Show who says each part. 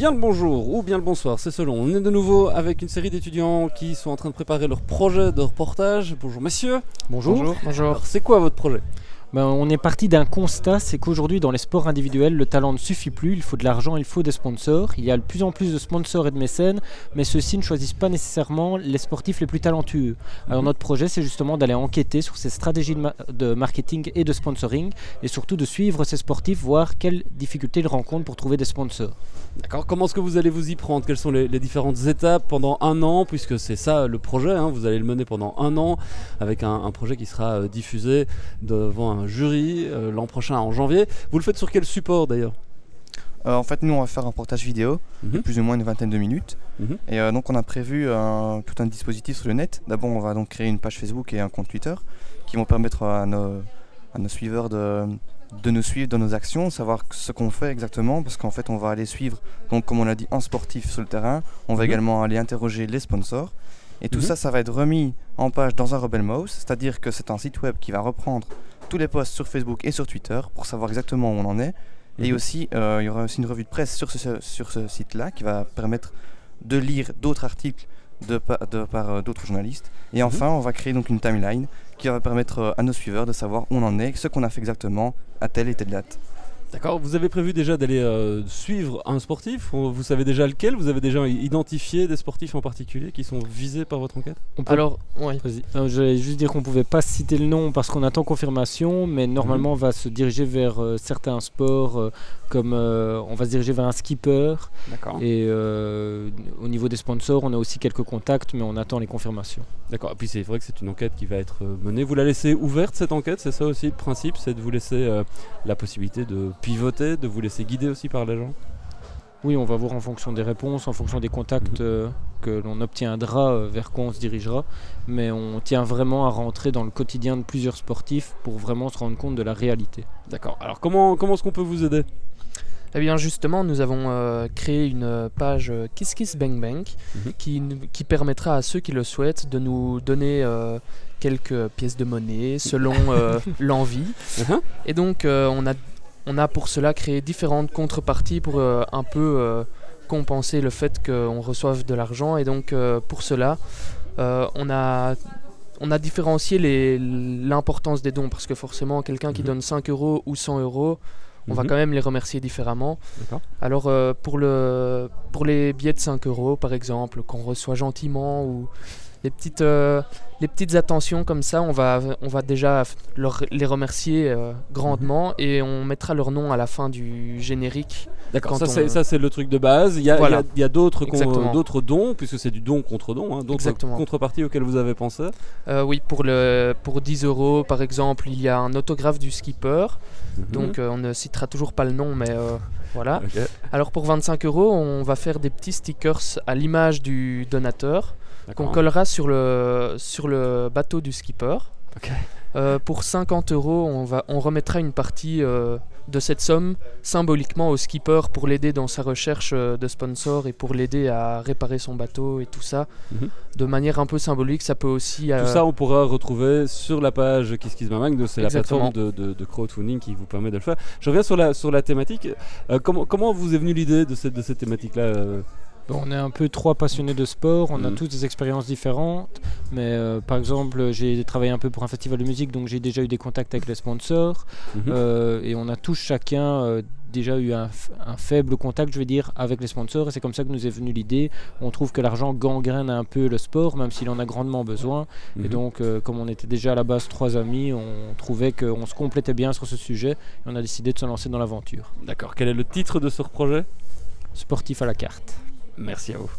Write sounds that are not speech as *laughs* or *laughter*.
Speaker 1: Bien le bonjour ou bien le bonsoir, c'est selon. On est de nouveau avec une série d'étudiants qui sont en train de préparer leur projet de reportage. Bonjour messieurs.
Speaker 2: Bonjour.
Speaker 3: Bonjour.
Speaker 1: Alors c'est quoi votre projet?
Speaker 2: Ben, on est parti d'un constat, c'est qu'aujourd'hui dans les sports individuels, le talent ne suffit plus, il faut de l'argent, il faut des sponsors. Il y a de plus en plus de sponsors et de mécènes, mais ceux-ci ne choisissent pas nécessairement les sportifs les plus talentueux. Alors
Speaker 1: Mhm.
Speaker 2: notre projet, c'est justement d'aller enquêter sur ces stratégies de, ma- de marketing et de sponsoring, et surtout de suivre ces sportifs, voir quelles difficultés ils rencontrent pour trouver des sponsors.
Speaker 1: D'accord. Comment est-ce que vous allez vous y prendre? Quelles sont les, les différentes étapes pendant un an? Puisque c'est ça le projet, hein, vous allez le mener pendant un an avec un, un projet qui sera euh, diffusé devant un jury euh, l'an prochain en janvier. Vous le faites sur quel support d'ailleurs
Speaker 3: Euh, en fait, nous, on va faire un portage vidéo, de
Speaker 1: Mhm.
Speaker 3: plus ou moins une vingtaine de minutes.
Speaker 1: Mhm.
Speaker 3: Et euh, donc, on a prévu un- tout un dispositif sur le net. D'abord, on va donc créer une page Facebook et un compte Twitter qui vont permettre à nos, à nos suiveurs de, de nous suivre dans nos actions, savoir ce qu'on fait exactement, parce qu'en fait, on va aller suivre, donc comme on l'a dit, un sportif sur le terrain. On va
Speaker 1: Mhm.
Speaker 3: également aller interroger les sponsors. Et tout ça, ça va être remis en page dans un Rebel Mouse, c'est-à-dire que c'est un site web qui va reprendre tous les posts sur Facebook et sur Twitter pour savoir exactement où on en est. Et
Speaker 1: Mhm.
Speaker 3: aussi, euh, il y aura aussi une revue de presse sur ce, sur ce site-là qui va permettre de lire d'autres articles de, pa- de par euh, d'autres journalistes. Et enfin, on va créer donc une timeline qui va permettre euh, à nos suiveurs de savoir où on en est, ce qu'on a fait exactement à telle et telle date.
Speaker 1: D'accord. Vous avez prévu déjà d'aller euh, suivre un sportif Ou Vous savez déjà lequel? Vous avez déjà identifié des sportifs en particulier qui sont visés par votre enquête?
Speaker 2: On peut-
Speaker 4: Alors, ouais.
Speaker 2: Vas-y. Euh, je vais juste dire qu'on pouvait pas citer le nom parce qu'on attend confirmation, mais normalement on va se diriger vers euh, certains sports euh, comme euh, on va se diriger vers un skipper
Speaker 1: D'accord.
Speaker 2: et euh, au niveau des sponsors on a aussi quelques contacts mais on attend les confirmations.
Speaker 1: D'accord. Et puis c'est vrai que c'est une enquête qui va être menée. Vous la laissez ouverte cette enquête, c'est ça aussi le principe, c'est de vous laisser euh, la possibilité de pivoter, de vous laisser guider aussi par les gens.
Speaker 2: Oui on va voir en fonction des réponses, en fonction des contacts
Speaker 1: Mhm.
Speaker 2: euh, que l'on obtiendra euh, vers quoi on se dirigera, mais on tient vraiment à rentrer dans le quotidien de plusieurs sportifs pour vraiment se rendre compte de la réalité.
Speaker 1: D'accord. Alors comment comment est-ce qu'on peut vous aider?
Speaker 4: Eh bien, justement, nous avons euh, créé une page Kiss Kiss Bang Bang
Speaker 1: Mhm.
Speaker 4: qui, qui permettra à ceux qui le souhaitent de nous donner euh, quelques pièces de monnaie selon euh, *laughs* l'envie.
Speaker 1: Mhm.
Speaker 4: Et donc, euh, on, a, on a pour cela créé différentes contreparties pour euh, un peu euh, compenser le fait qu'on reçoive de l'argent. Et donc, euh, pour cela, on a. On a différencié l'importance des dons parce que forcément quelqu'un qui
Speaker 1: Mhm.
Speaker 4: donne 5 euros ou 100 euros, on va
Speaker 1: Mhm.
Speaker 4: quand même les remercier différemment. Alors euh, pour, le, pour les billets de 5 euros par exemple, qu'on reçoit gentiment ou les petites, euh, les petites attentions comme ça, on va, on va déjà leur, les remercier euh, grandement et on mettra leur nom à la fin du générique.
Speaker 1: D'accord. Ça
Speaker 4: on-
Speaker 1: c'est ça c'est le truc de base. Il y a, a-
Speaker 4: Voilà.
Speaker 1: il y a d'autres d'autres dons puisque c'est du don contre don, hein, d'autres contreparties auxquelles vous avez pensé.
Speaker 4: Euh, oui, pour, le, pour 10 euros par exemple, il y a un autographe du skipper.
Speaker 1: Mhm.
Speaker 4: Donc on ne citera toujours pas le nom, mais voilà. Alors pour 25 euros, on va faire des petits stickers à l'image du donateur. Qu'on collera sur le, sur le bateau du skipper. Euh, pour 50 euros, on, va, on remettra une partie euh, de cette somme symboliquement au skipper pour l'aider dans sa recherche euh, de sponsors et pour l'aider à réparer son bateau et tout ça.
Speaker 1: Mhm.
Speaker 4: De manière un peu symbolique, ça peut aussi...
Speaker 1: Tout ça, on pourra retrouver sur la page Kiss Kiss Bang Bang, donc c'est la plateforme de, de- de crowdfunding qui vous permet de le faire. Je reviens sur la, sur la thématique. Comment, comment vous est venue l'idée de cette, de cette thématique-là
Speaker 2: Bon, on est un peu trois passionnés de sport, on a
Speaker 1: Mhm.
Speaker 2: tous des expériences différentes, mais euh, par exemple j'ai travaillé un peu pour un festival de musique, donc j'ai déjà eu des contacts avec les sponsors,
Speaker 1: Mhm.
Speaker 2: euh, et on a tous chacun euh, déjà eu un, faible contact, je vais dire, avec les sponsors, et c'est comme ça que nous est venue l'idée. On trouve que l'argent gangrène un peu le sport, même s'il en a grandement besoin, et
Speaker 1: Mhm.
Speaker 2: donc comme on était déjà à la base trois amis, on trouvait qu'on se complétait bien sur ce sujet, et on a décidé de se lancer dans l'aventure.
Speaker 1: D'accord. Quel est le titre de ce projet?
Speaker 2: Sportif à la carte.
Speaker 1: Merci à vous.